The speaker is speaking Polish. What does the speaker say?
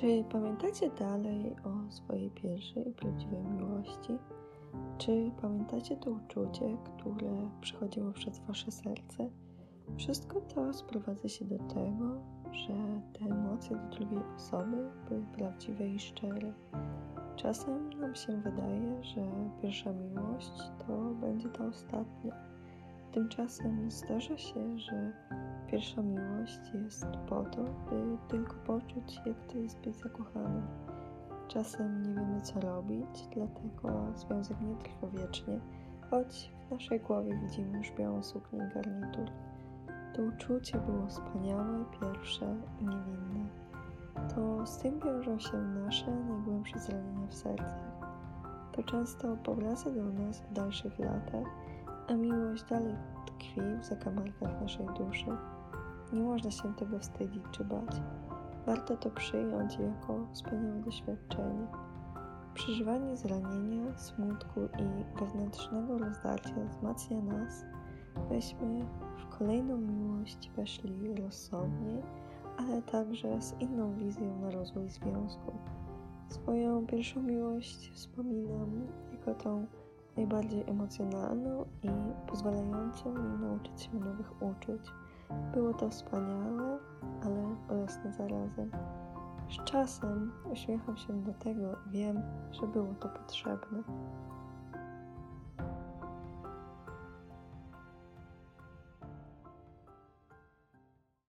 Czy pamiętacie dalej o swojej pierwszej prawdziwej miłości? Czy pamiętacie to uczucie, które przychodziło przez wasze serce? Wszystko to sprowadza się do tego, że te emocje do drugiej osoby były prawdziwe i szczere. Czasem nam się wydaje, że pierwsza miłość to będzie ta ostatnia. Tymczasem zdarza się, że pierwsza miłość jest po to, by tylko poczuć, jak to jest być zakochanym. Czasem nie wiemy, co robić, dlatego związek nie trwa wiecznie, choć w naszej głowie widzimy już białą suknię i garnitur. To uczucie było wspaniałe, pierwsze i niewinne. To z tym wiążą się nasze najgłębsze zranienia w sercach. To często powraca do nas w dalszych latach, a miłość dalej tkwi w zakamarkach naszej duszy. Nie można się tego wstydzić czy bać. Warto to przyjąć jako wspaniałe doświadczenie. Przeżywanie zranienia, smutku i wewnętrznego rozdarcia wzmacnia nas, byśmy w kolejną miłość weszli rozsądnie, ale także z inną wizją na rozwój związku. Swoją pierwszą miłość wspominam jako tą najbardziej emocjonalną i pozwalającą mi nauczyć się nowych uczuć. Było to wspaniałe, ale bolesne zarazem. Z czasem uśmiecham się do tego i wiem, że było to potrzebne.